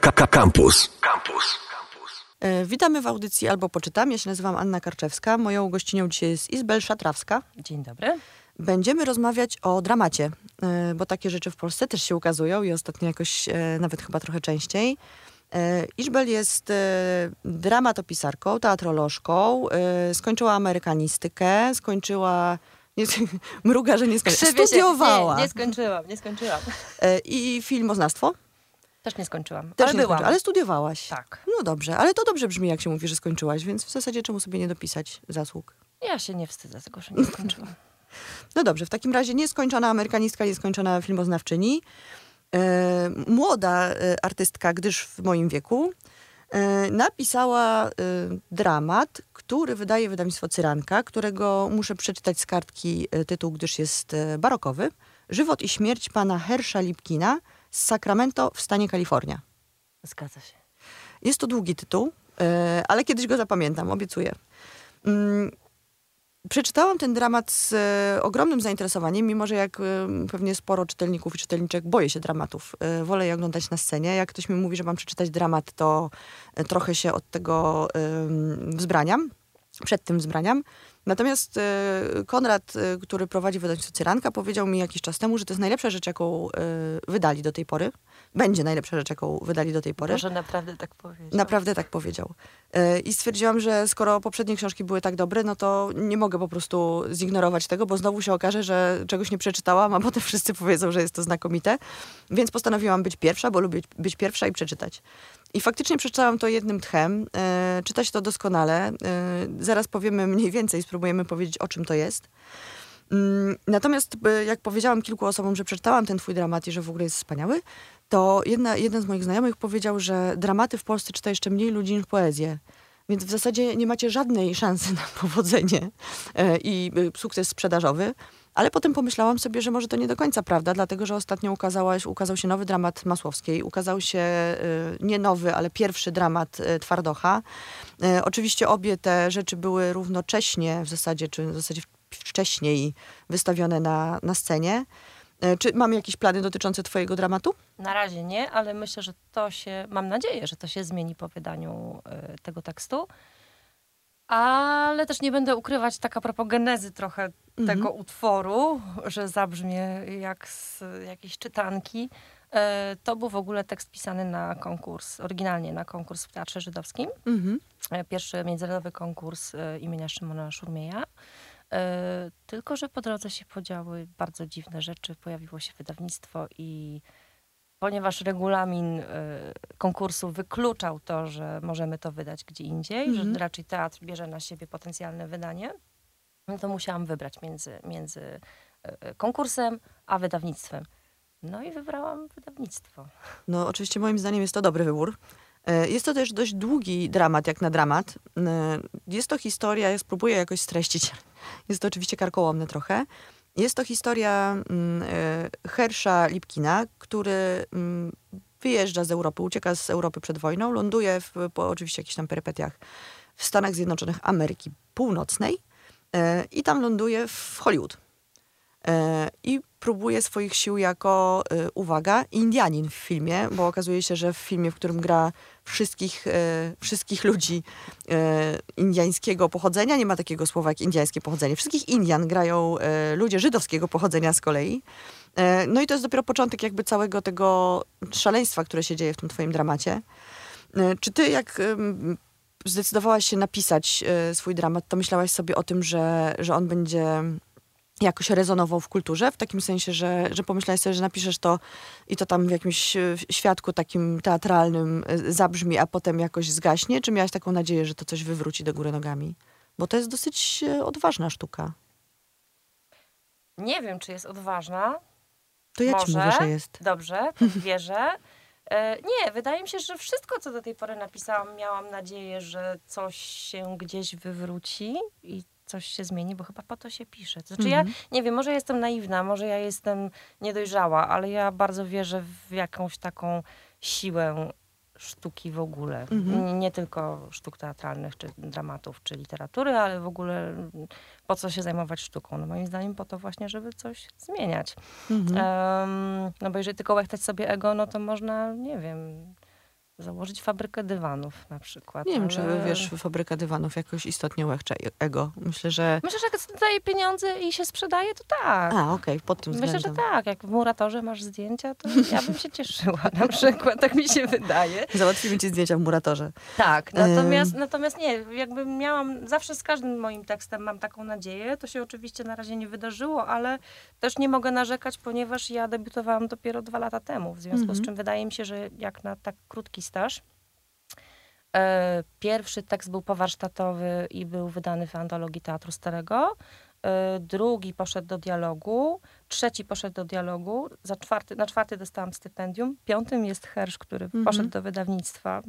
Campus. Campus. E, Witamy w audycji Albo Poczytam. Ja się nazywam Anna Karczewska. Moją gościnią dzisiaj jest Izbel Szatrawska. Dzień dobry. Będziemy rozmawiać o dramacie, e, bo takie rzeczy w Polsce też się ukazują i ostatnio jakoś e, nawet chyba trochę częściej. Izbel jest dramatopisarką, teatrolożką, skończyła amerykanistykę, skończyła... Nie, mruga, że nie skończyła. Studiowała. Nie, nie skończyłam, nie skończyłam. I filmoznawstwo? Też nie skończyłam, Też ale nie byłam. ale studiowałaś. Tak. No dobrze, ale to dobrze brzmi, jak się mówi, że skończyłaś, więc w zasadzie czemu sobie nie dopisać zasług? Ja się nie wstydzę tego, że nie skończyłam. No dobrze, w takim razie nieskończona amerykanistka, nieskończona filmoznawczyni, e, młoda e, artystka, gdyż w moim wieku, e, napisała e, dramat, który wydaje wydawnictwo Cyranka, którego muszę przeczytać z kartki e, tytuł, gdyż jest e, barokowy. Żywot i śmierć pana Hersha Lipkina z Sacramento w stanie Kalifornia. Zgadza się. Jest to długi tytuł, e, ale kiedyś go zapamiętam, obiecuję. Mm, Przeczytałam ten dramat z e, ogromnym zainteresowaniem, mimo że jak e, pewnie sporo czytelników i czytelniczek boję się dramatów. Wolę je oglądać na scenie. Jak ktoś mi mówi, że mam przeczytać dramat, to trochę się od tego wzbraniam. Przed tym wzbraniam. Natomiast e, Konrad, e, który prowadzi wydawnictwo Cyranka, powiedział mi jakiś czas temu, że to jest najlepsza rzecz, jaką e, wydali do tej pory. Będzie najlepsza rzecz, jaką wydali do tej pory. Może naprawdę tak powiedzieć. Naprawdę tak powiedział. I stwierdziłam, że skoro poprzednie książki były tak dobre, no to nie mogę po prostu zignorować tego, bo znowu się okaże, że czegoś nie przeczytałam, a potem wszyscy powiedzą, że jest to znakomite. Więc postanowiłam być pierwsza, bo lubię być pierwsza i przeczytać. I faktycznie przeczytałam to jednym tchem. E, czyta się to doskonale. E, zaraz powiemy mniej więcej, spróbujemy powiedzieć, o czym to jest. Mm, Natomiast e, jak powiedziałam kilku osobom, że przeczytałam ten twój dramat i że w ogóle jest wspaniały, to jedna, jeden z moich znajomych powiedział, że dramaty w Polsce czyta jeszcze mniej ludzi niż poezję. Więc w zasadzie nie macie żadnej szansy na powodzenie e, i e, sukces sprzedażowy. Ale potem pomyślałam sobie, że może to nie do końca prawda, dlatego że ostatnio ukazałaś, ukazał się nowy dramat Masłowskiej. Ukazał się e, nie nowy, ale pierwszy dramat e, Twardocha. E, Oczywiście obie te rzeczy były równocześnie w zasadzie, czy w zasadzie wcześniej wystawione na, na scenie. Czy mamy jakieś plany dotyczące twojego dramatu? Na razie nie, ale myślę, że to się, mam nadzieję, że to się zmieni po wydaniu tego tekstu. Ale też nie będę ukrywać taka propogenezy trochę tego utworu, że zabrzmie jak z jakiejś czytanki. E, To był w ogóle tekst pisany na konkurs, oryginalnie na konkurs w Teatrze Żydowskim. Mhm. E, pierwszy międzynarodowy konkurs e, imienia Szymona Szurmieja. Tylko, że po drodze się podziały bardzo dziwne rzeczy. Pojawiło się wydawnictwo i ponieważ regulamin e, konkursu wykluczał to, że możemy to wydać gdzie indziej, Mhm. że raczej teatr bierze na siebie potencjalne wydanie, no to musiałam wybrać między, między e, e, konkursem a wydawnictwem. No i wybrałam wydawnictwo. No, oczywiście moim zdaniem jest to dobry wybór. Jest to też dość długi dramat, jak na dramat. Jest to historia, ja spróbuję jakoś streścić. Jest to oczywiście karkołomne trochę. Jest to historia mm, e, Hersza Lipkina, który mm, wyjeżdża z Europy, ucieka z Europy przed wojną, ląduje w, po oczywiście jakichś tam perypetiach w Stanach Zjednoczonych Ameryki Północnej e, i tam ląduje w Hollywood. I próbuje swoich sił jako, e, uwaga, Indianin w filmie, bo okazuje się, że w filmie, w którym gra wszystkich, e, wszystkich ludzi e, indiańskiego pochodzenia, nie ma takiego słowa jak indiańskie pochodzenie, wszystkich Indian grają ludzie żydowskiego pochodzenia z kolei. No i to jest dopiero początek jakby całego tego szaleństwa, które się dzieje w tym twoim dramacie. Czy ty jak zdecydowałaś się napisać swój dramat, to myślałaś sobie o tym, że, że on będzie jakoś rezonował w kulturze, w takim sensie, że, że pomyślałeś sobie, że napiszesz to i to tam w jakimś e, świadku takim teatralnym e, zabrzmi, a potem jakoś zgaśnie? Czy miałaś taką nadzieję, że to coś wywróci do góry nogami? Bo to jest dosyć e, odważna sztuka. Nie wiem, czy jest odważna, To ja ci Może. mówię, że jest. Dobrze, to wierzę. Nie, wydaje mi się, że wszystko, co do tej pory napisałam, miałam nadzieję, że coś się gdzieś wywróci i coś się zmieni, bo chyba po to się pisze. Znaczy Mhm. ja, nie wiem, może jestem naiwna, może ja jestem niedojrzała, ale ja bardzo wierzę w jakąś taką siłę sztuki w ogóle. Mhm. Nie tylko sztuk teatralnych, czy dramatów, czy literatury, ale w ogóle mm, po co się zajmować sztuką? No moim zdaniem po to właśnie, żeby coś zmieniać. Mhm. Em, no bo jeżeli tylko łechtać sobie ego, no to można, nie wiem, założyć fabrykę dywanów na przykład. Nie wiem, czy wiesz, fabryka dywanów jakoś istotnie łechcze ego. Myślę, że... Myślę, że jak daje pieniądze i się sprzedaje, to tak. A, okej, pod tym Myślę, że względem. tak. Jak w Muratorze masz zdjęcia, to ja bym się cieszyła na przykład, tak mi się wydaje. Załatwimy ci zdjęcia w Muratorze. Tak, natomiast, natomiast nie, jakby miałam, zawsze z każdym moim tekstem mam taką nadzieję. To się oczywiście na razie nie wydarzyło, ale też nie mogę narzekać, ponieważ ja debiutowałam dopiero dwa lata temu, w związku Mhm. z czym wydaje mi się, że jak na tak krótki staż, e, pierwszy tekst był powarsztatowy i był wydany w antologii Teatru Starego, e, drugi poszedł do dialogu, trzeci poszedł do dialogu, za czwarty, na czwarty dostałam stypendium, piątym jest Hersz, który Mhm. poszedł do wydawnictwa,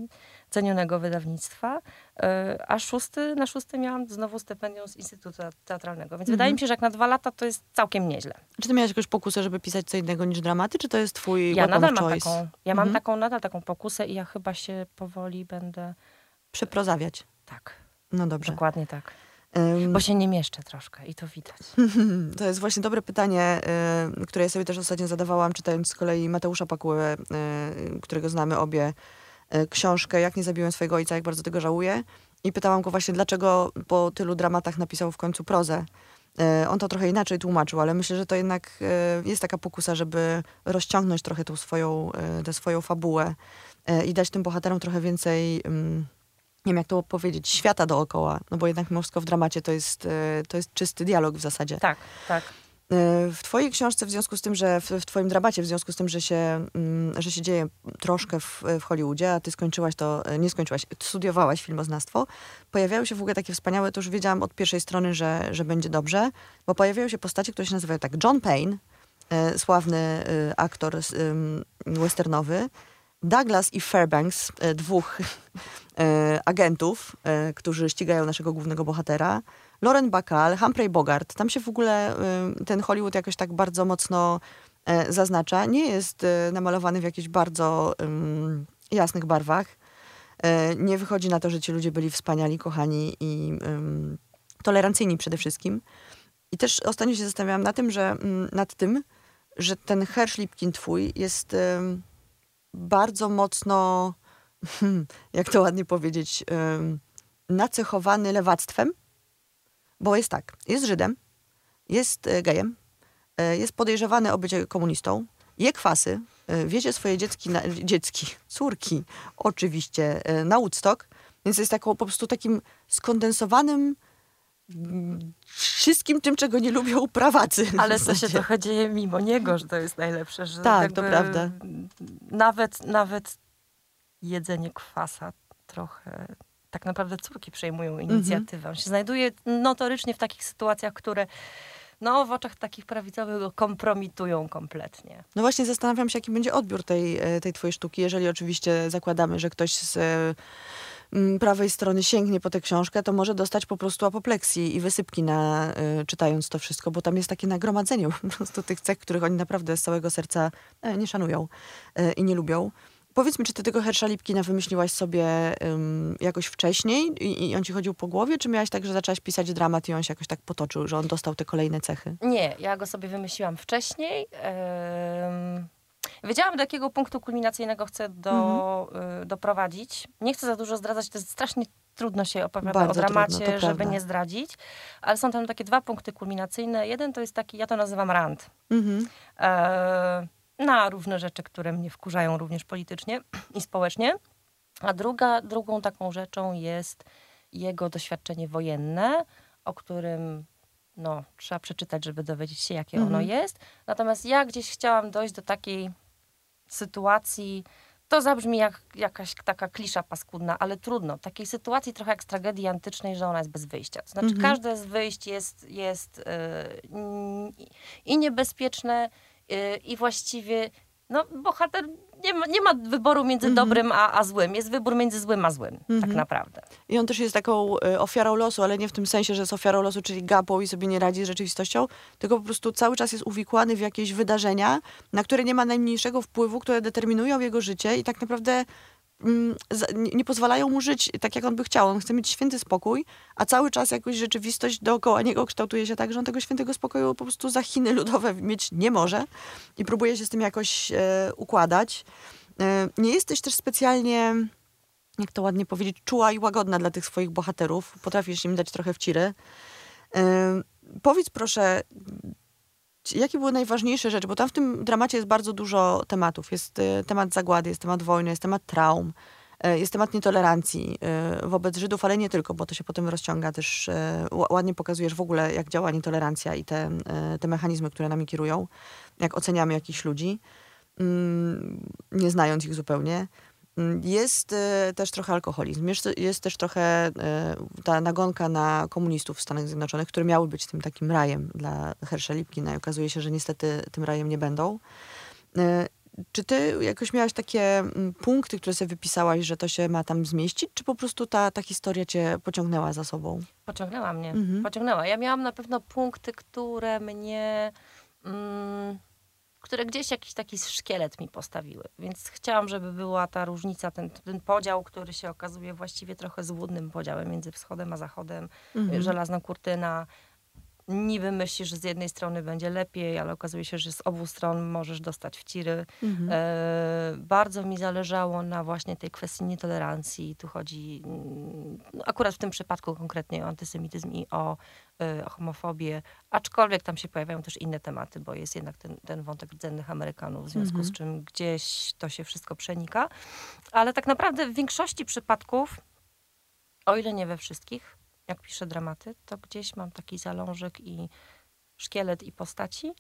cenionego wydawnictwa, e, a szósty, na szósty miałam znowu stypendium z Instytutu Teatralnego, więc Mhm. wydaje mi się, że jak na dwa lata to jest całkiem nieźle. Czy ty miałeś jakąś pokusę, żeby pisać co innego niż dramaty, czy to jest twój Ja nadal mam choice? taką, ja mam Mhm. taką, nadal taką pokusę i ja chyba się powoli będę, Przeprozawiać. tak, No dobrze. dokładnie tak. Bo się nie mieszczę troszkę i to widać. To jest właśnie dobre pytanie, y, które ja sobie też ostatnio zadawałam, czytając z kolei Mateusza Pakułę, y, którego znamy obie, y, książkę Jak nie zabiłem swojego ojca, jak bardzo tego żałuję. I pytałam go właśnie, dlaczego po tylu dramatach napisał w końcu prozę. On to trochę inaczej tłumaczył, ale myślę, że to jednak jest taka pokusa, żeby rozciągnąć trochę tą swoją, tę swoją fabułę i dać tym bohaterom trochę więcej, ym, nie wiem jak to powiedzieć, świata dookoła. No bo jednak mimo w dramacie to jest, y, to jest czysty dialog w zasadzie. Tak, tak. Y, W twojej książce, w związku z tym, że w, w twoim dramacie, w związku z tym, że się, mm, że się dzieje troszkę w, w Hollywoodzie, a ty skończyłaś to, y, nie skończyłaś, studiowałaś filmoznawstwo, pojawiały się w ogóle takie wspaniałe, to już wiedziałam od pierwszej strony, że, że będzie dobrze, bo pojawiają się postacie, które się nazywają tak John Payne, sławny aktor westernowy, Douglas i Fairbanks, y, dwóch y, agentów, y, którzy ścigają naszego głównego bohatera, Lauren Bacall, Humphrey Bogart. Tam się w ogóle ten Hollywood jakoś tak bardzo mocno e, zaznacza. Nie jest namalowany w jakichś bardzo jasnych barwach. E, Nie wychodzi na to, że ci ludzie byli wspaniali, kochani i tolerancyjni przede wszystkim. I też ostatnio się zastanawiałam na tym, że, nad tym, że ten Hersh Lipkin twój jest bardzo mocno, jak to ładnie powiedzieć, nacechowany lewactwem, bo jest tak, jest Żydem, jest e, gejem, e, jest podejrzewany o bycie komunistą, je kwasy, e, wiezie swoje dziecki, na, dziecki, córki oczywiście na Woodstock, więc jest taką, po prostu takim skondensowanym wszystkim tym, czego nie lubią prawacy. Ale to się trochę dzieje mimo niego, że to jest najlepsze. Że Tak, to prawda. Nawet, nawet jedzenie kwasa trochę tak naprawdę córki przejmują Mhm. inicjatywę. On się znajduje notorycznie w takich sytuacjach, które no, w oczach takich prawicowych go kompromitują kompletnie. No właśnie zastanawiam się, jaki będzie odbiór tej, e, tej twojej sztuki, jeżeli oczywiście zakładamy, że ktoś z e, prawej strony sięgnie po tę książkę, to może dostać po prostu apopleksji i wysypki na, e, czytając to wszystko, bo tam jest takie nagromadzenie po prostu tych cech, których oni naprawdę z całego serca e, nie szanują e, i nie lubią. Powiedz mi, czy ty tego Hersza Lipkina wymyśliłaś sobie jakoś wcześniej i, i on ci chodził po głowie, czy miałaś tak, że zaczęłaś pisać dramat i on się jakoś tak potoczył, że on dostał te kolejne cechy? Nie, ja go sobie wymyśliłam wcześniej. Em, Wiedziałam, do jakiego punktu kulminacyjnego chcę do, y, doprowadzić. Nie chcę za dużo zdradzać, to jest strasznie trudno się opowiada Bardzo o dramacie, trudno, żeby prawda. nie zdradzić. Ale są tam takie dwa punkty kulminacyjne. Jeden to jest taki, ja to nazywam rant. Mhm. e, na różne rzeczy, które mnie wkurzają również politycznie i społecznie. A druga, drugą taką rzeczą jest jego doświadczenie wojenne, o którym no, trzeba przeczytać, żeby dowiedzieć się, jakie ono Mhm. jest. Natomiast ja gdzieś chciałam dojść do takiej sytuacji, to zabrzmi jak jakaś taka klisza paskudna, ale trudno. Takiej sytuacji trochę jak z tragedii antycznej, że ona jest bez wyjścia. To znaczy Mhm. każde z wyjść jest, jest yy, i niebezpieczne, yy, i właściwie no, bohater nie ma, nie ma wyboru między Mhm. dobrym a, a złym. Jest wybór między złym a złym, tak Mhm. naprawdę. I on też jest taką y, ofiarą losu, ale nie w tym sensie, że jest ofiarą losu, czyli gapą i sobie nie radzi z rzeczywistością, tylko po prostu cały czas jest uwikłany w jakieś wydarzenia, na które nie ma najmniejszego wpływu, które determinują jego życie i tak naprawdę nie, nie pozwalają mu żyć tak, jak on by chciał. On chce mieć święty spokój, a cały czas jakoś rzeczywistość dookoła niego kształtuje się tak, że on tego świętego spokoju po prostu za Chiny ludowe mieć nie może i próbuje się z tym jakoś e, układać. E, nie jesteś też specjalnie, jak to ładnie powiedzieć, czuła i łagodna dla tych swoich bohaterów. Potrafisz im dać trochę wciry. E, powiedz proszę, jakie były najważniejsze rzeczy? Bo tam w tym dramacie jest bardzo dużo tematów. Jest e, temat zagłady, jest temat wojny, jest temat traum. Jest temat nietolerancji wobec Żydów, ale nie tylko, bo to się potem rozciąga też. Ładnie pokazujesz w ogóle, jak działa nietolerancja i te, te mechanizmy, które nami kierują, jak oceniamy jakichś ludzi. Mm, nie znając ich zupełnie. Mm, jest e, też trochę alkoholizm, jest, jest też trochę e, ta nagonka na komunistów w Stanach Zjednoczonych, które miały być tym takim rajem dla Hersza Lipkina i okazuje się, że niestety tym rajem nie będą. E, czy ty jakoś miałaś takie mm, punkty, które sobie wypisałaś, że to się ma tam zmieścić, czy po prostu ta, ta historia cię pociągnęła za sobą? Pociągnęła mnie, mhm. pociągnęła. Ja miałam na pewno punkty, które mnie... Mm które gdzieś jakiś taki szkielet mi postawiły. Więc chciałam, żeby była ta różnica, ten, ten podział, który się okazuje właściwie trochę złudnym podziałem między wschodem a zachodem. Mhm. Żelazna kurtyna, niby myślisz, że z jednej strony będzie lepiej, ale okazuje się, że z obu stron możesz dostać wciry. Mhm. E, bardzo mi zależało na właśnie tej kwestii nietolerancji. Tu chodzi no akurat w tym przypadku konkretnie o antysemityzm i o, e, o homofobię, aczkolwiek tam się pojawiają też inne tematy, bo jest jednak ten, ten wątek rdzennych Amerykanów, w związku mhm. z czym gdzieś to się wszystko przenika. Ale tak naprawdę w większości przypadków, o ile nie we wszystkich, jak piszę dramaty, to gdzieś mam taki zalążek i szkielet i postaci,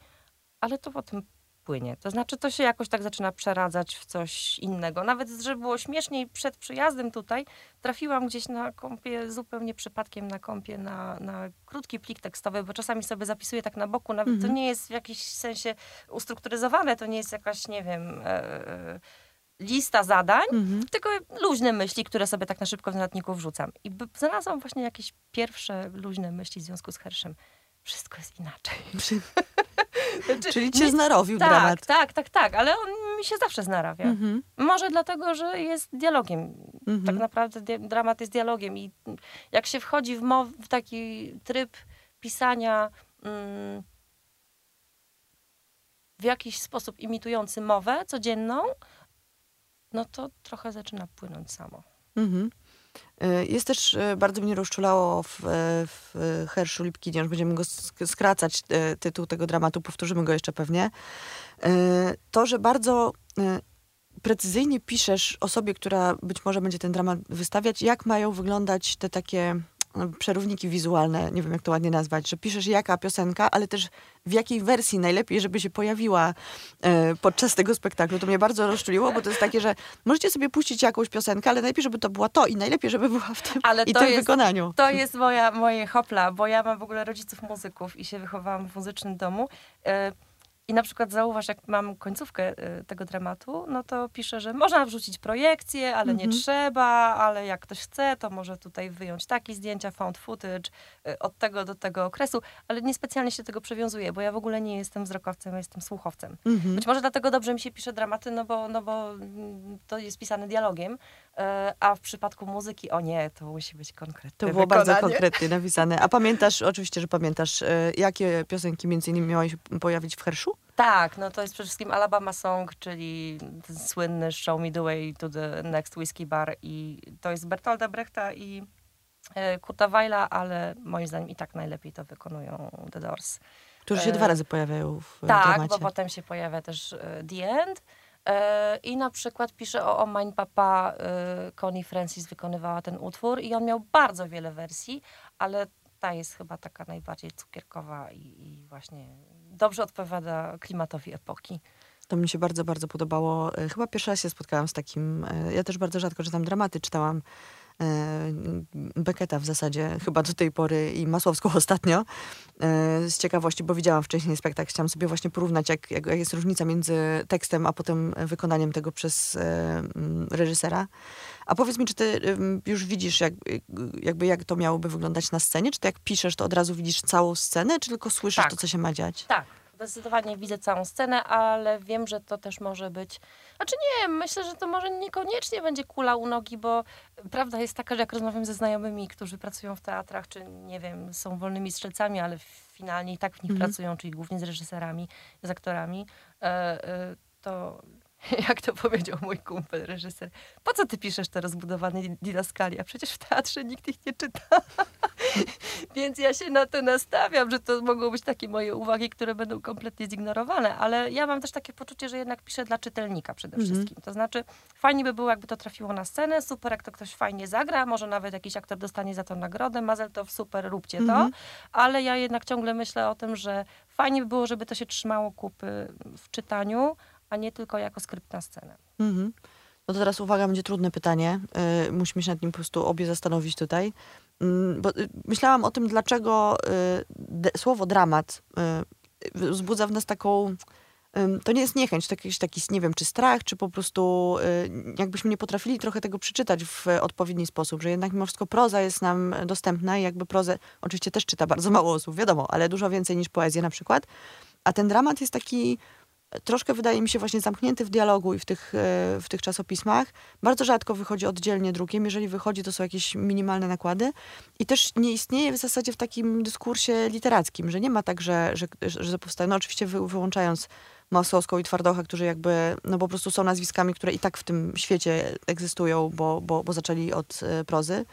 ale to potem płynie. To znaczy, to się jakoś tak zaczyna przeradzać w coś innego. Nawet, żeby było śmieszniej, przed przyjazdem tutaj trafiłam gdzieś na kąpie, zupełnie przypadkiem na kąpie, na, na krótki plik tekstowy, bo czasami sobie zapisuję tak na boku, nawet mhm. to nie jest w jakimś sensie ustrukturyzowane, to nie jest jakaś, nie wiem... E, e lista zadań, mhm. tylko luźne myśli, które sobie tak na szybko w notatniku wrzucam. I znalazłam właśnie jakieś pierwsze luźne myśli w związku z Herszem. Wszystko jest inaczej. znaczy, Czyli cię znarowił tak, dramat. Tak, tak, tak, ale on mi się zawsze znarawia. Mhm. Może dlatego, że jest dialogiem. Mhm. Tak naprawdę dramat jest dialogiem i jak się wchodzi w, w taki tryb pisania mm, w jakiś sposób imitujący mowę codzienną, no to trochę zaczyna płynąć samo. Mhm. E, jest też, e, bardzo mnie rozczulało w, e, w Herszu Lipkinie, już będziemy go skracać, tytuł tego dramatu, powtórzymy go jeszcze pewnie, to, że bardzo precyzyjnie piszesz osobie, która być może będzie ten dramat wystawiać, jak mają wyglądać te takie przerówniki wizualne, nie wiem jak to ładnie nazwać, że piszesz jaka piosenka, ale też w jakiej wersji najlepiej, żeby się pojawiła e, podczas tego spektaklu. To mnie bardzo rozczuliło, bo to jest takie, że możecie sobie puścić jakąś piosenkę, ale najlepiej, żeby to była to i najlepiej, żeby była w tym ale i tym jest, wykonaniu. To jest moja, moje hopla, bo ja mam w ogóle rodziców muzyków i się wychowałam w muzycznym domu. E, i na przykład zauważ, jak mam końcówkę y, tego dramatu, no to piszę, że można wrzucić projekcję, ale nie mhm. trzeba, ale jak ktoś chce, to może tutaj wyjąć takie zdjęcia, found footage y, od tego do tego okresu, ale niespecjalnie się tego przywiązuję, bo ja w ogóle nie jestem wzrokowcem, ja jestem słuchowcem. Mhm. Być może dlatego dobrze mi się pisze dramaty, no bo, no bo mm, to jest pisane dialogiem, a w przypadku muzyki, o nie, to musi być konkretne To było wykonanie. bardzo konkretnie napisane. A pamiętasz, oczywiście, że pamiętasz, jakie piosenki między innymi miały się pojawić w Herszu? Tak, no to jest przede wszystkim Alabama Song, czyli ten słynny Show Me The Way to the Next Whiskey Bar i to jest Bertolda Brechta i e, Kurta Weila, ale moim zdaniem i tak najlepiej to wykonują The Doors. Którzy się e, dwa razy pojawiają w Tak, dramacie. bo potem się pojawia też e, The End. I na przykład pisze o, o Papa, e, Connie Francis wykonywała ten utwór i on miał bardzo wiele wersji, ale ta jest chyba taka najbardziej cukierkowa i, i właśnie dobrze odpowiada klimatowi epoki. To mi się bardzo, bardzo podobało. E, chyba pierwszy raz się spotkałam z takim. E, ja też bardzo rzadko czytam dramaty. Czytałam e, Becketa w zasadzie chyba do tej pory i Masłowską ostatnio z ciekawości, bo widziałam wcześniej spektakl. Chciałam sobie właśnie porównać, jak, jak jest różnica między tekstem, a potem wykonaniem tego przez reżysera. A powiedz mi, czy ty już widzisz, jak, jakby jak to miałoby wyglądać na scenie? Czy ty jak piszesz, to od razu widzisz całą scenę, czy tylko słyszysz tak. to, co się ma dziać? Tak. Zdecydowanie widzę całą scenę, ale wiem, że to też może być. Znaczy nie, myślę, że to może niekoniecznie będzie kula u nogi, bo prawda jest taka, że jak rozmawiam ze znajomymi, którzy pracują w teatrach, czy nie wiem, są wolnymi strzelcami, ale finalnie i tak w nich mhm. pracują, czyli głównie z reżyserami, z aktorami, e, e, to jak to powiedział mój kumpel, reżyser, po co ty piszesz te rozbudowane didaskalia? Przecież w teatrze nikt ich nie czyta. Więc ja się na to nastawiam, że to mogą być takie moje uwagi, które będą kompletnie zignorowane, ale ja mam też takie poczucie, że jednak piszę dla czytelnika przede Mhm. wszystkim. To znaczy, fajnie by było, jakby to trafiło na scenę, super, jak to ktoś fajnie zagra, może nawet jakiś aktor dostanie za to nagrodę, Mazel to super, róbcie to, Mhm. ale ja jednak ciągle myślę o tym, że fajnie by było, żeby to się trzymało kupy w czytaniu, a nie tylko jako skrypt na scenę. Mhm. No to teraz uwaga, będzie trudne pytanie. Y, musimy się nad nim po prostu obie zastanowić tutaj. Mm, bo y, myślałam o tym, dlaczego y, słowo dramat y, wzbudza w nas taką. To nie jest niechęć, to jakiś taki, nie wiem, czy strach, czy po prostu jakbyśmy nie potrafili trochę tego przeczytać w odpowiedni sposób, że jednak mimo wszystko proza jest nam dostępna i jakby prozę oczywiście też czyta bardzo mało osób, wiadomo, ale dużo więcej niż poezję na przykład. A ten dramat jest taki troszkę wydaje mi się właśnie zamknięty w dialogu i w tych, e, w tych czasopismach. Bardzo rzadko wychodzi oddzielnie drukiem. Jeżeli wychodzi, to są jakieś minimalne nakłady. I też nie istnieje w zasadzie w takim dyskursie literackim, że nie ma tak, że, że, że powstaje, no oczywiście wy, wyłączając Masłowską i Twardocha, którzy jakby, no po prostu są nazwiskami, które i tak w tym świecie egzystują, bo, bo, bo zaczęli od e, prozy,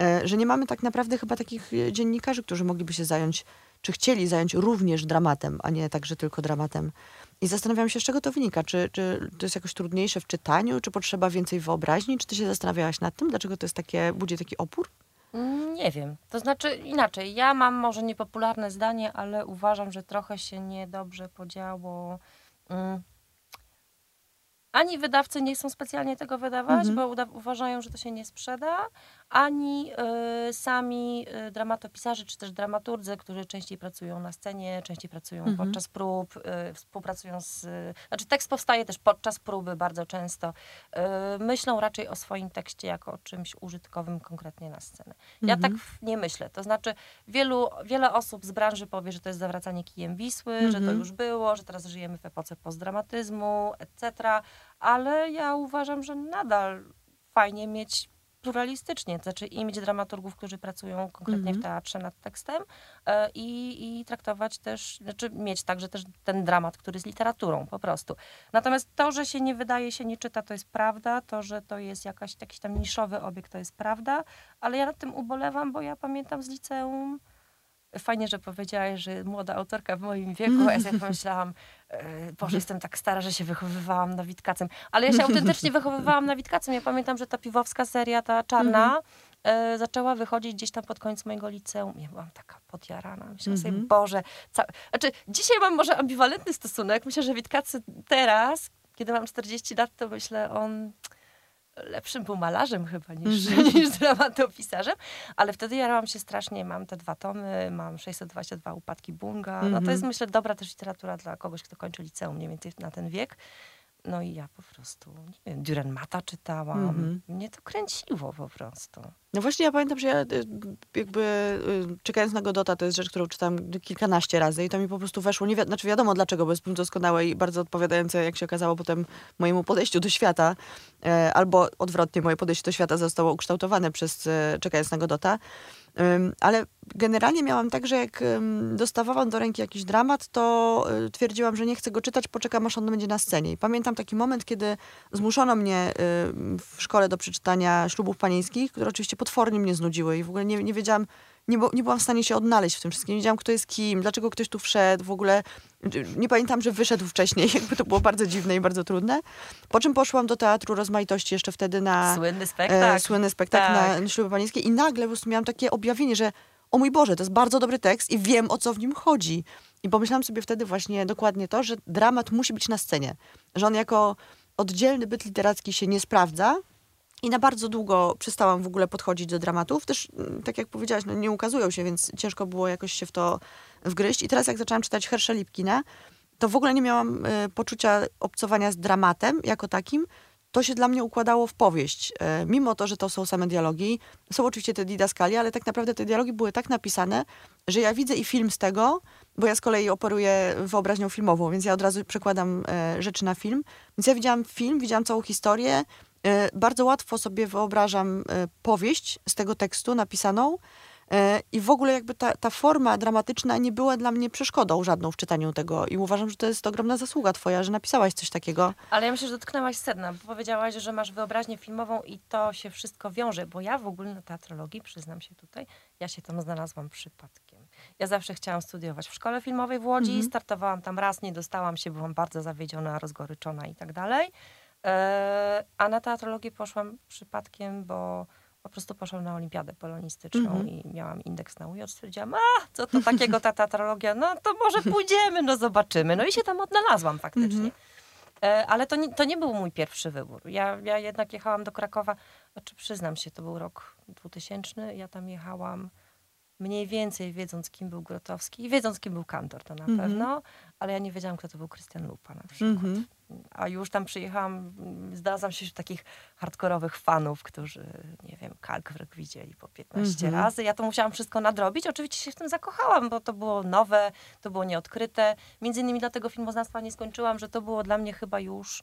e, że nie mamy tak naprawdę chyba takich dziennikarzy, którzy mogliby się zająć, czy chcieli zająć również dramatem, a nie także tylko dramatem. I zastanawiam się, z czego to wynika. Czy, czy to jest jakoś trudniejsze w czytaniu, czy potrzeba więcej wyobraźni? Czy ty się zastanawiałaś nad tym, dlaczego to jest takie, budzi taki opór? Mm, Nie wiem. To znaczy inaczej. Ja mam może niepopularne zdanie, ale uważam, że trochę się niedobrze podziało. Mm. Ani wydawcy nie chcą specjalnie tego wydawać, Mhm. bo uważają, że to się nie sprzeda, ani y, sami y, dramatopisarze, czy też dramaturdzy, którzy częściej pracują na scenie, częściej pracują Mhm. podczas prób, y, współpracują z... Znaczy tekst powstaje też podczas próby bardzo często. Myślą raczej o swoim tekście jako o czymś użytkowym konkretnie na scenę. Ja Mhm. tak nie myślę. To znaczy, wielu, wiele osób z branży powie, że to jest zawracanie kijem Wisły, że to Mhm. już było, że teraz żyjemy w epoce postdramatyzmu, etc. Ale ja uważam, że nadal fajnie mieć pluralistycznie, to znaczy i mieć dramaturgów, którzy pracują konkretnie Mhm. w teatrze nad tekstem e, i, i traktować też, znaczy mieć także też ten dramat, który jest literaturą po prostu. Natomiast to, że się nie wydaje, się nie czyta, to jest prawda, to, że to jest jakaś, jakiś tam niszowy obiekt, to jest prawda, ale ja nad tym ubolewam, bo ja pamiętam z liceum, fajnie, że powiedziałaś, że młoda autorka w moim wieku, ja sobie pomyślałam, e, Boże, jestem tak stara, że się wychowywałam na Witkacym. Ale ja się autentycznie wychowywałam na Witkacym. Ja pamiętam, że ta piwowska seria, ta czarna, e, zaczęła wychodzić gdzieś tam pod koniec mojego liceum. Ja byłam taka podjarana. Myślałam sobie, Mhm. Boże. Ca... Znaczy, dzisiaj mam może ambiwalentny stosunek. Myślę, że Witkacy teraz, kiedy mam 40 lat, to myślę, on lepszym był malarzem chyba niż, niż dramatopisarzem, ale wtedy jarałam się strasznie, mam te dwa tomy, mam 622 upadki Bunga, no to Mhm. jest myślę dobra też literatura dla kogoś, kto kończy liceum mniej więcej na ten wiek. No i ja po prostu, nie wiem, Durenmata czytałam, Mhm. mnie to kręciło po prostu. No właśnie ja pamiętam, że ja y, jakby y, czekając na Godota, to jest rzecz, którą czytam kilkanaście razy i to mi po prostu weszło, nie wi- znaczy wiadomo dlaczego, bo jest doskonałe i bardzo odpowiadające, jak się okazało potem mojemu podejściu do świata, e, albo odwrotnie, moje podejście do świata zostało ukształtowane przez e, czekając na Godota. Ale generalnie miałam tak, że jak dostawałam do ręki jakiś dramat, to y, twierdziłam, że nie chcę go czytać, poczekam aż on będzie na scenie. I pamiętam taki moment, kiedy zmuszono mnie y, w szkole do przeczytania ślubów panieńskich, które oczywiście potwornie mnie znudziły i w ogóle nie, nie wiedziałam, nie, nie byłam w stanie się odnaleźć w tym wszystkim. Nie wiedziałam, kto jest kim, dlaczego ktoś tu wszedł, w ogóle nie pamiętam, że wyszedł wcześniej, jakby to było bardzo dziwne i bardzo trudne. Po czym poszłam do Teatru Rozmaitości jeszcze wtedy na Słynny e, spektakl. słynny spektakl Tak. na Śluby Panieńskie i nagle po prostu miałam takie objawienie, że o mój Boże, to jest bardzo dobry tekst i wiem, o co w nim chodzi. I pomyślałam sobie wtedy właśnie dokładnie to, że dramat musi być na scenie. Że on jako oddzielny byt literacki się nie sprawdza. I na bardzo długo przestałam w ogóle podchodzić do dramatów. Też, mm, tak jak powiedziałaś, no, nie ukazują się, więc ciężko było jakoś się w to wgryźć. I teraz jak zaczęłam czytać Hersza Lipkina, to w ogóle nie miałam e, poczucia obcowania z dramatem jako takim. To się dla mnie układało w powieść. E, mimo to, że to są same dialogi, są oczywiście te didaskalie, ale tak naprawdę te dialogi były tak napisane, że ja widzę i film z tego, bo ja z kolei operuję wyobraźnią filmową, więc ja od razu przekładam e, rzeczy na film. Więc ja widziałam film, widziałam całą historię. E, bardzo łatwo sobie wyobrażam e, powieść z tego tekstu napisaną. E, I w ogóle jakby ta, ta forma dramatyczna nie była dla mnie przeszkodą żadną w czytaniu tego. I uważam, że to jest ogromna zasługa twoja, że napisałaś coś takiego. Ale ja myślę, że dotknęłaś sedna, bo powiedziałaś, że masz wyobraźnię filmową i to się wszystko wiąże, bo ja w ogóle na teatrologii, przyznam się tutaj, ja się tam znalazłam przypadkiem. Ja zawsze chciałam studiować w szkole filmowej w Łodzi, mhm. startowałam tam raz, nie dostałam się, byłam bardzo zawiedziona, rozgoryczona i tak dalej. E, a na teatrologię poszłam przypadkiem, bo po prostu poszłam na olimpiadę polonistyczną mm -hmm. i miałam indeks na UJ. Stwierdziłam, a co to takiego ta teatrologia? No to może pójdziemy, no zobaczymy. No i się tam odnalazłam faktycznie. Mm -hmm. Ale to nie, to nie był mój pierwszy wybór. Ja, ja jednak jechałam do Krakowa, znaczy przyznam się, to był rok 2000. Ja tam jechałam mniej więcej wiedząc, kim był Grotowski i wiedząc, kim był Kantor, to na mm -hmm. pewno, ale ja nie wiedziałam, kto to był Krystian Lupa na przykład. Mm. A już tam przyjechałam, znalazłam się wśród takich hardkorowych fanów, którzy, nie wiem, Kalkwrek widzieli po 15 mm -hmm. razy. Ja to musiałam wszystko nadrobić. Oczywiście się w tym zakochałam, bo to było nowe, to było nieodkryte. Między innymi dlatego filmoznawstwa nie skończyłam, że to było dla mnie chyba już,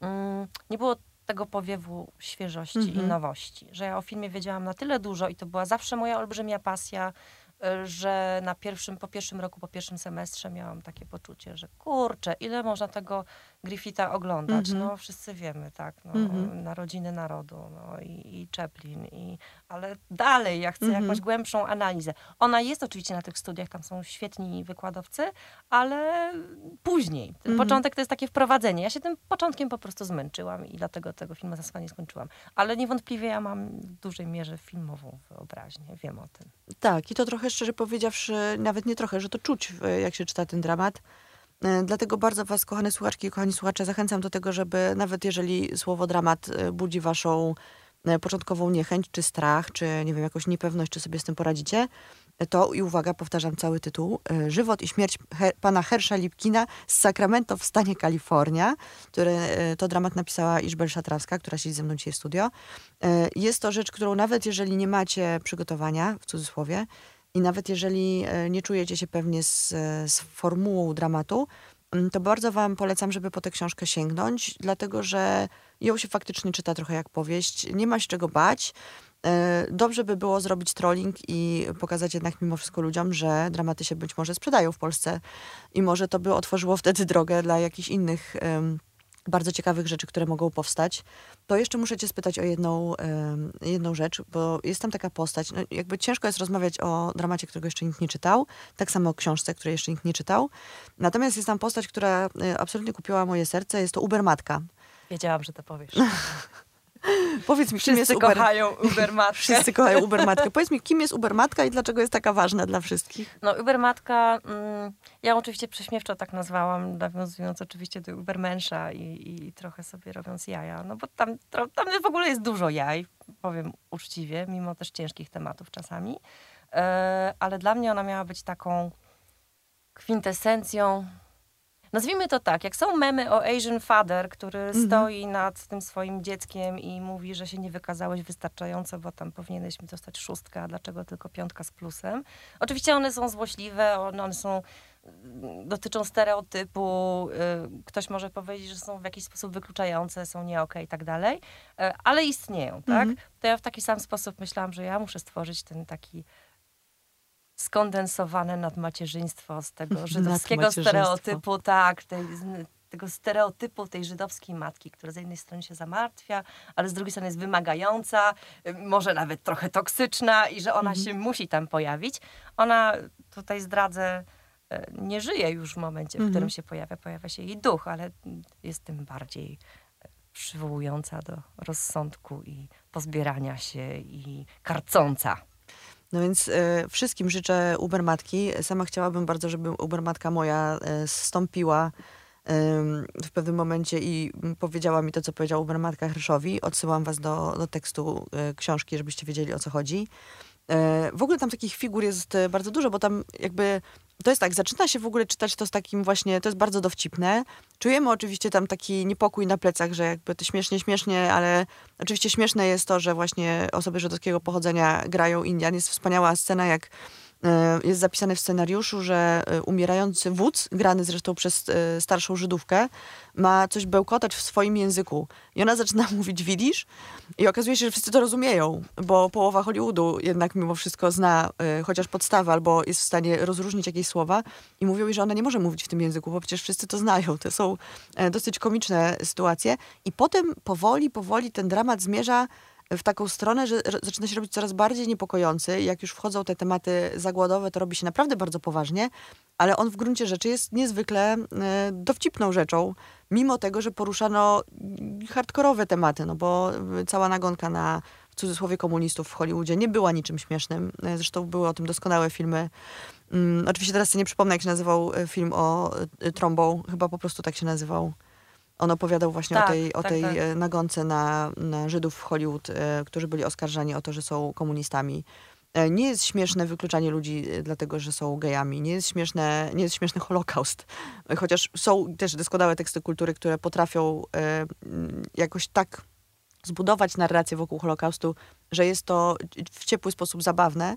mm, nie było tego powiewu świeżości mm -hmm. i mhm. nowości, że ja o filmie wiedziałam na tyle dużo i to była zawsze moja olbrzymia pasja, że na pierwszym, po pierwszym roku, po pierwszym semestrze miałam takie poczucie, że kurczę, ile można tego Griffitha oglądać. Mm -hmm. No wszyscy wiemy, tak, no, mm -hmm. Narodziny Narodu no, i, i Chaplin, i, ale dalej ja chcę mm -hmm. jakąś głębszą analizę. Ona jest oczywiście na tych studiach, tam są świetni wykładowcy, ale później. Ten mhm. początek to jest takie wprowadzenie. Ja się tym początkiem po prostu zmęczyłam i dlatego tego filmu za nie skończyłam. Ale niewątpliwie ja mam w dużej mierze filmową wyobraźnię, wiem o tym. Tak, i to trochę szczerze powiedziawszy, nawet nie trochę, że to czuć, jak się czyta ten dramat. E, dlatego bardzo Was, kochane słuchaczki i kochani słuchacze, zachęcam do tego, żeby nawet jeżeli słowo dramat e, budzi Waszą e, początkową niechęć, czy strach, czy nie wiem, jakąś niepewność, czy sobie z tym poradzicie, to i uwaga, powtarzam cały tytuł, Żywot i śmierć Her pana Hersza Lipkina z Sacramento w stanie Kalifornia, który to dramat napisała Iżbel Szatrawska, która siedzi ze mną dzisiaj w studio. Jest to rzecz, którą nawet jeżeli nie macie przygotowania, w cudzysłowie, i nawet jeżeli e, nie czujecie się pewnie z, z formułą dramatu, mm, to bardzo Wam polecam, żeby po tę książkę sięgnąć, dlatego że ją się faktycznie czyta trochę jak powieść. Nie ma się czego bać. E, dobrze by było zrobić trolling i pokazać jednak mimo wszystko ludziom, że dramaty się być może sprzedają w Polsce i może to by otworzyło wtedy drogę dla jakichś innych bardzo ciekawych rzeczy, które mogą powstać. To jeszcze muszę cię spytać o jedną, jedną rzecz, bo jest tam taka postać, no jakby ciężko jest rozmawiać o dramacie, którego jeszcze nikt nie czytał, tak samo o książce, której jeszcze nikt nie czytał. Natomiast jest tam postać, która e, absolutnie kupiła moje serce, jest to Ubermatka. Wiedziałam, że to powiesz. Powiedz mi, Wszyscy kim jest Uber... kochają Ubermatkę. Wszyscy kochają Ubermatkę. Powiedz mi, kim jest Ubermatka i dlaczego jest taka ważna dla wszystkich? No Ubermatka, mm, ja oczywiście prześmiewczo tak nazwałam, nawiązując oczywiście do Ubermensza i, i trochę sobie robiąc jaja, no bo tam, tam w ogóle jest dużo jaj, powiem uczciwie, mimo też ciężkich tematów czasami, e, ale dla mnie ona miała być taką kwintesencją Nazwijmy to tak, jak są memy o Asian Father, który mhm. stoi nad tym swoim dzieckiem i mówi, że się nie wykazałeś wystarczająco, bo tam powinieneś mi dostać szóstkę, a dlaczego tylko piątka z plusem. Oczywiście one są złośliwe, one są mm, dotyczą stereotypu, y, ktoś może powiedzieć, że są w jakiś sposób wykluczające, są nie okay, i tak dalej, y, ale istnieją, tak? Mhm. To ja w taki sam sposób myślałam, że ja muszę stworzyć ten taki skondensowane nadmacierzyństwo z tego żydowskiego stereotypu, tak, tej, tego stereotypu tej żydowskiej matki, która z jednej strony się zamartwia, ale z drugiej strony jest wymagająca, może nawet trochę toksyczna i że ona mhm. się musi tam pojawić. Ona, tutaj zdradzę, e, nie żyje już w momencie, w mhm. którym się pojawia, pojawia się jej duch, ale jest tym bardziej e, przywołująca do rozsądku i pozbierania się i karcąca. No więc e, wszystkim życzę Ubermatki. Sama chciałabym bardzo, żeby Ubermatka moja e, stąpiła w pewnym momencie i powiedziała mi to, co powiedział Ubermatka Hrszowi. Odsyłam was do, do tekstu e, książki, żebyście wiedzieli, o co chodzi. W ogóle tam takich figur jest bardzo dużo, bo tam jakby to jest tak, zaczyna się w ogóle czytać to z takim właśnie, to jest bardzo dowcipne. Czujemy oczywiście tam taki niepokój na plecach, że jakby to śmiesznie, śmiesznie, ale oczywiście śmieszne jest to, że właśnie osoby żydowskiego pochodzenia grają Indian. Jest wspaniała scena, jak jest zapisane w scenariuszu, że e, umierający wódz, grany zresztą przez e, starszą Żydówkę, ma coś bełkotać w swoim języku. I ona zaczyna mówić widzisz i okazuje się, że wszyscy to rozumieją, bo połowa Hollywoodu jednak mimo wszystko zna chociaż podstawę albo jest w stanie rozróżnić jakieś słowa i mówią jej, że ona nie może mówić w tym języku, bo przecież wszyscy to znają. To są dosyć komiczne sytuacje. I potem powoli, powoli ten dramat zmierza w taką stronę, że zaczyna się robić coraz bardziej niepokojący. Jak już wchodzą te tematy zagładowe, to robi się naprawdę bardzo poważnie, ale on w gruncie rzeczy jest niezwykle e, dowcipną rzeczą, mimo tego, że poruszano hardkorowe tematy, no bo cała nagonka na w cudzysłowie komunistów w Hollywoodzie nie była niczym śmiesznym. E, zresztą były o tym doskonałe filmy. Um, oczywiście teraz sobie nie przypomnę, jak się nazywał e, film o trombą. Chyba po prostu tak się nazywał. On opowiadał właśnie tak, o tej, o tak, tej tak. E, nagonce na, na Żydów w Hollywood, e, którzy byli oskarżani o to, że są komunistami. E, nie jest śmieszne wykluczanie ludzi dlatego, że są gejami. Nie jest, śmieszne, nie jest śmieszny Holokaust. Chociaż są też doskonałe teksty kultury, które potrafią jakoś tak zbudować narrację wokół Holokaustu, że jest to w ciepły sposób zabawne.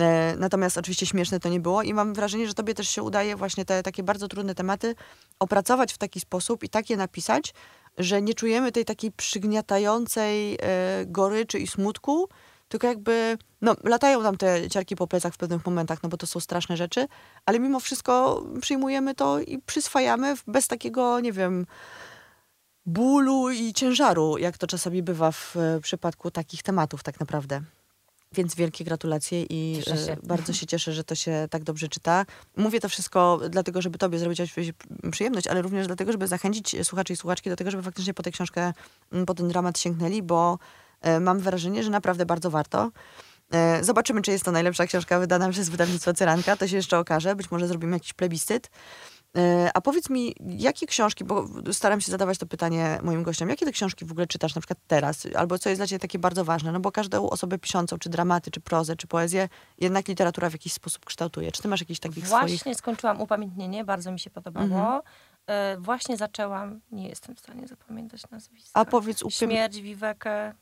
E, natomiast oczywiście śmieszne to nie było i mam wrażenie, że tobie też się udaje właśnie te takie bardzo trudne tematy opracować w taki sposób i tak je napisać, że nie czujemy tej takiej przygniatającej e, goryczy i smutku, tylko jakby, no, latają tam te ciarki po plecach w pewnych momentach, no bo to są straszne rzeczy, ale mimo wszystko przyjmujemy to i przyswajamy bez takiego, nie wiem, bólu i ciężaru, jak to czasami bywa w e, przypadku takich tematów tak naprawdę. Więc wielkie gratulacje i się. E, bardzo się cieszę, że to się tak dobrze czyta. Mówię to wszystko dlatego, żeby tobie zrobić przyjemność, ale również dlatego, żeby zachęcić słuchaczy i słuchaczki do tego, żeby faktycznie po tę książkę, mm, po ten dramat sięgnęli, bo e, mam wrażenie, że naprawdę bardzo warto. E, zobaczymy, czy jest to najlepsza książka wydana przez wydawnictwo Cyranka. To się jeszcze okaże. Być może zrobimy jakiś plebiscyt. E, a powiedz mi, jakie książki, bo staram się zadawać to pytanie moim gościom, jakie te książki w ogóle czytasz na przykład teraz, albo co jest dla ciebie takie bardzo ważne, no bo każdą osobę piszącą, czy dramaty, czy prozę, czy poezję, jednak literatura w jakiś sposób kształtuje. Czy ty masz jakieś takich Właśnie swoich... skończyłam upamiętnienie, bardzo mi się podobało. Mhm. E, właśnie zaczęłam, nie jestem w stanie zapamiętać nazwiska. A powiedz... Upiem... Śmierć Wiwekę.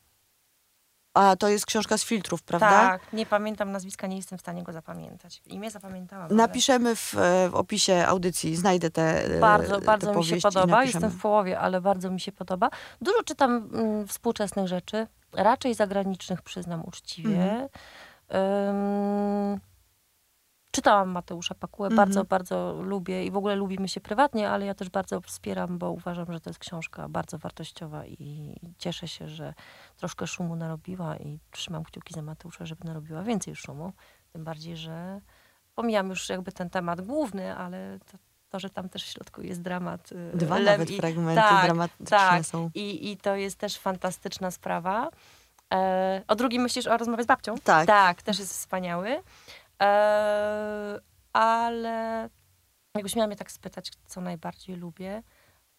A to jest książka z filtrów, prawda? Tak, nie pamiętam nazwiska, nie jestem w stanie go zapamiętać. Imię zapamiętałam. Napiszemy w, w opisie audycji, znajdę te. Bardzo, te bardzo mi się podoba. Jestem w połowie, ale bardzo mi się podoba. Dużo czytam mm, współczesnych rzeczy, raczej zagranicznych, przyznam uczciwie. Mhm. Czytałam Mateusza Pakułę, mhm. bardzo, bardzo lubię i w ogóle lubimy się prywatnie, ale ja też bardzo wspieram, bo uważam, że to jest książka bardzo wartościowa i cieszę się, że troszkę szumu narobiła i trzymam kciuki za Mateusza, żeby narobiła więcej szumu. Tym bardziej, że pomijam już jakby ten temat główny, ale to, to że tam też w środku jest dramat. Y, Dwa Lew nawet i, fragmenty tak, dramatyczne tak. są. I, I to jest też fantastyczna sprawa. E, o drugim myślisz o rozmowie z babcią? Tak. Tak, też jest wspaniały. Eee, ale jakbyś miała mnie tak spytać, co najbardziej lubię,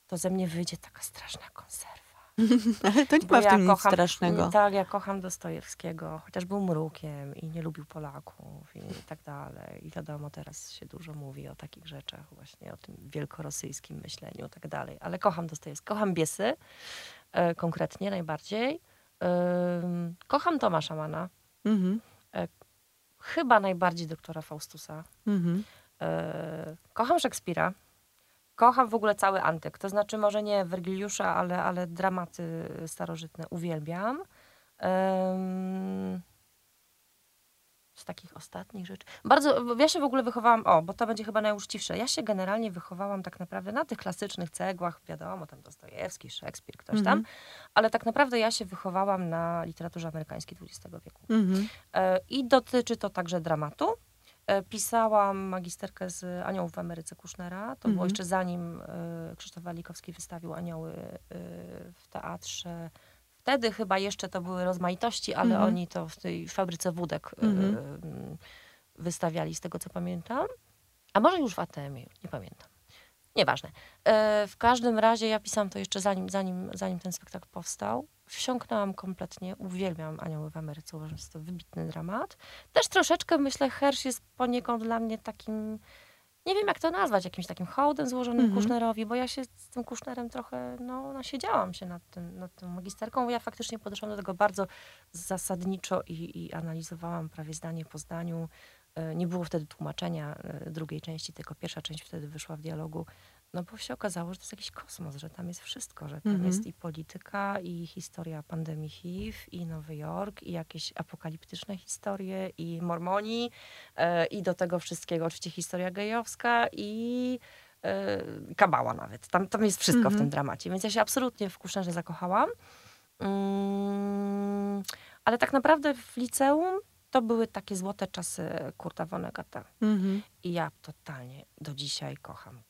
to ze mnie wyjdzie taka straszna konserwa. ale to nie Bo ma w ja tym kocham, nic strasznego. Tak, ja kocham Dostojewskiego, chociaż był mrukiem i nie lubił Polaków i tak dalej. I wiadomo, teraz się dużo mówi o takich rzeczach, właśnie o tym wielkorosyjskim myśleniu i tak dalej. Ale kocham Dostojewskiego, kocham Biesy, e, konkretnie najbardziej. E, kocham Tomasza Mana. Mhm. Chyba najbardziej doktora Faustusa. Mhm. E, kocham Szekspira. Kocham w ogóle cały antyk. To znaczy może nie Wergiliusza, ale, ale dramaty starożytne uwielbiam. Z takich ostatnich rzeczy. Bardzo, ja się w ogóle wychowałam, o, bo to będzie chyba najuczciwsze. Ja się generalnie wychowałam tak naprawdę na tych klasycznych cegłach, wiadomo, tam Dostojewski, Szekspir, ktoś mm -hmm. tam, ale tak naprawdę ja się wychowałam na literaturze amerykańskiej XX wieku. Mm -hmm. e, I dotyczy to także dramatu. E, pisałam magisterkę z Aniołów w Ameryce Kusznera. To mm -hmm. było mhm. jeszcze zanim e, Krzysztof Walikowski wystawił Anioły e, w teatrze Wtedy chyba jeszcze to były rozmaitości, ale mm -hmm. oni to w tej fabryce wódek mm -hmm. y, wystawiali, z tego co pamiętam. A może już w ATM, nie pamiętam. Nieważne. Y, w każdym razie ja pisałam to jeszcze zanim, zanim, zanim ten spektakl powstał. Wsiąknęłam kompletnie, uwielbiam Anioły w Ameryce, uważam, że to wybitny dramat. Też troszeczkę, myślę, Hersz jest poniekąd dla mnie takim nie wiem jak to nazwać, jakimś takim hołdem złożonym -hmm. Kusznerowi, bo ja się z tym Kusznerem trochę, no, nasiedziałam się nad, tym, nad tą magisterką, bo ja faktycznie podeszłam do tego bardzo zasadniczo i, i analizowałam prawie zdanie po zdaniu E, nie było wtedy tłumaczenia e, drugiej części, tylko pierwsza część wtedy wyszła w dialogu. No bo się okazało, że to jest jakiś kosmos, że tam jest wszystko, że tam Mhm. jest i polityka, i historia pandemii HIV, i Nowy Jork, i jakieś apokaliptyczne historie, i mormoni, e, i do tego wszystkiego oczywiście historia gejowska i e, kabała nawet. Tam, tam jest wszystko w Mhm. tym dramacie, więc ja się absolutnie w Kuszerze zakochałam. Mm, ale tak naprawdę w liceum to były takie złote czasy Kurta Vonnegutta. Mhm. I ja totalnie do dzisiaj kocham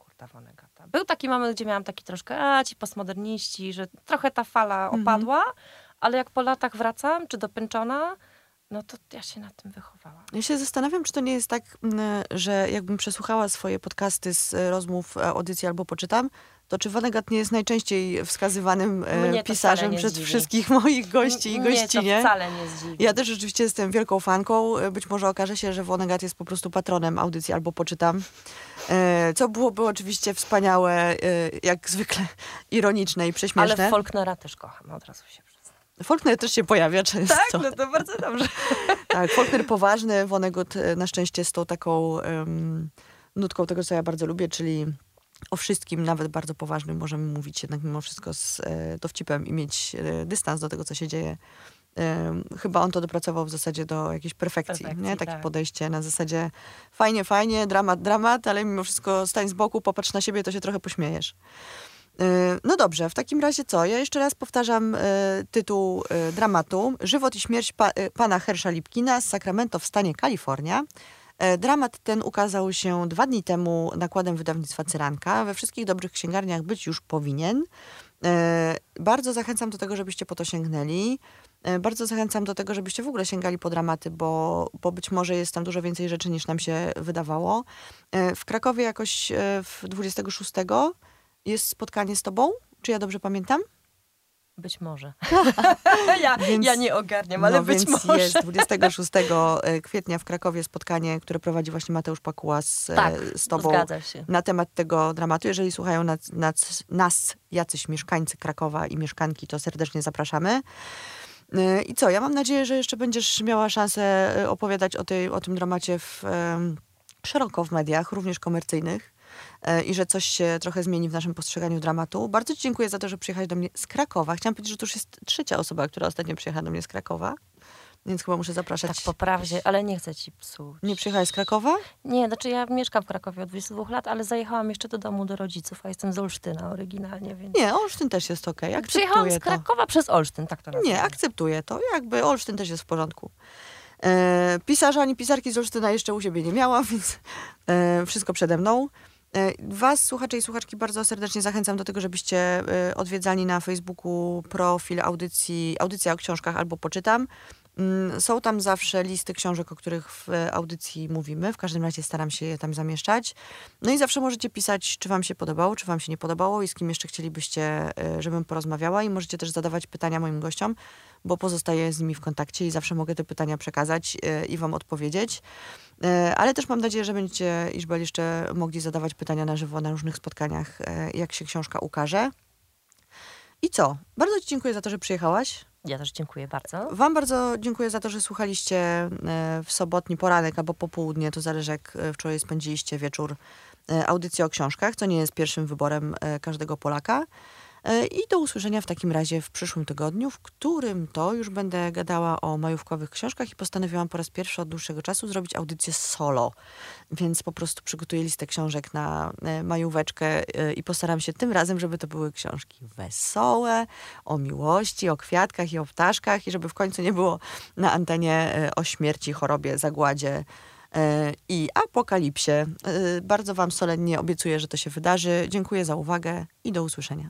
Był taki moment, gdzie miałam taki troszkę, a ci postmoderniści, że trochę ta fala Mhm. opadła, ale jak po latach wracam, czy dopęczona, no to ja się na tym wychowałam. Ja się zastanawiam, czy to nie jest tak, mm, że jakbym przesłuchała swoje podcasty z e, rozmów, e, audycji albo poczytam, to czy Vonnegut nie jest najczęściej wskazywanym e, pisarzem przez zdziwi. wszystkich moich gości i Mnie to gościnie? wcale nie zdziwi. Ja też rzeczywiście jestem wielką fanką. E, Być może okaże się, że Vonnegut jest po prostu patronem audycji albo poczytam. E, Co byłoby oczywiście wspaniałe, e, jak zwykle ironiczne i prześmieszne. ale Faulknera też kocham, od razu się. Faulkner też się pojawia często. no to bardzo dobrze. Tak, Faulkner poważny, Vonnegut e, na szczęście z tą taką em, nutką tego, co ja bardzo lubię, czyli o wszystkim, nawet bardzo poważnym, możemy mówić jednak mimo wszystko z e, dowcipem i mieć e, dystans do tego, co się dzieje. Chyba on to dopracował w zasadzie do jakiejś perfekcji, Perfekcji, nie? Takie tak. podejście na zasadzie fajnie, fajnie, dramat, dramat, ale mimo wszystko stań z boku, popatrz na siebie, to się trochę pośmiejesz. E, No dobrze, w takim razie co? Ja jeszcze raz powtarzam tytuł dramatu. Żywot i śmierć pa, pana Hersza Lipkina z Sacramento w stanie Kalifornia. E, Dramat ten ukazał się dwa dni temu nakładem wydawnictwa Cyranka. We wszystkich dobrych księgarniach być już powinien. E, Bardzo zachęcam do tego, żebyście po to sięgnęli. E, Bardzo zachęcam do tego, żebyście w ogóle sięgali po dramaty, bo, bo być może jest tam dużo więcej rzeczy niż nam się wydawało. W Krakowie jakoś w 26 jest spotkanie z tobą, czy ja dobrze pamiętam? Być może. ja, Więc- ja nie ogarniam, ale no być więc może. jest 26 kwietnia w Krakowie spotkanie, które prowadzi właśnie Mateusz Pakuła z, e, Tak, z tobą zgadza się. na temat tego dramatu. Jeżeli słuchają nas, nas, nas jacyś mieszkańcy Krakowa i mieszkanki, to serdecznie zapraszamy. E, I co, ja mam nadzieję, że jeszcze będziesz miała szansę e, opowiadać o, tej, o tym dramacie w, szeroko w mediach, również komercyjnych e, i że coś się trochę zmieni w naszym postrzeganiu dramatu. Bardzo Ci dziękuję za to, że przyjechałeś do mnie z Krakowa. Chciałam powiedzieć, że to już jest trzecia osoba, która ostatnio przyjechała do mnie z Krakowa, więc chyba muszę zapraszać. Tak po prawdzie, ale nie chcę ci psuć. Nie przyjechałeś z Krakowa? Nie, znaczy ja mieszkam w Krakowie od 22 lat, ale zajechałam jeszcze do domu do rodziców, a jestem z Olsztyna oryginalnie, więc... Nie, Olsztyn też jest okej. Okay. Przyjechałam z Akceptuję to. Krakowa przez Olsztyn, tak to nazwijmy. Nie, akceptuję to. Jakby Olsztyn też jest w porządku. E, pisarza ani pisarki z Olsztyna jeszcze u siebie nie miałam, więc e, wszystko przede mną. E, Was, słuchacze i słuchaczki, bardzo serdecznie zachęcam do tego, żebyście e, odwiedzali na Facebooku profil audycji, audycja o książkach albo poczytam. Mm, Są tam zawsze listy książek, o których w audycji mówimy. W każdym razie staram się je tam zamieszczać. No i zawsze możecie pisać, czy wam się podobało, czy wam się nie podobało i z kim jeszcze chcielibyście, e, żebym porozmawiała. I możecie też zadawać pytania moim gościom, bo pozostaję z nimi w kontakcie i zawsze mogę te pytania przekazać e, i wam odpowiedzieć. E, Ale też mam nadzieję, że będziecie, Izbel, jeszcze mogli zadawać pytania na żywo na różnych spotkaniach, jak się książka ukaże. I co? Bardzo Ci dziękuję za to, że przyjechałaś. Ja też dziękuję bardzo. Wam bardzo dziękuję za to, że słuchaliście e, w sobotni poranek albo popołudnie, to zależy jak e, wczoraj spędziliście wieczór, e, audycję o książkach, co nie jest pierwszym wyborem każdego Polaka. E, I do usłyszenia w takim razie w przyszłym tygodniu, w którym to już będę gadała o majówkowych książkach i postanowiłam po raz pierwszy od dłuższego czasu zrobić audycję solo. Więc po prostu przygotuję listę książek na e, majóweczkę e, i postaram się tym razem, żeby to były książki wesołe, o miłości, o kwiatkach i o ptaszkach i żeby w końcu nie było na antenie o śmierci, chorobie, zagładzie i apokalipsie. Bardzo Wam solennie obiecuję, że to się wydarzy. Dziękuję za uwagę i do usłyszenia.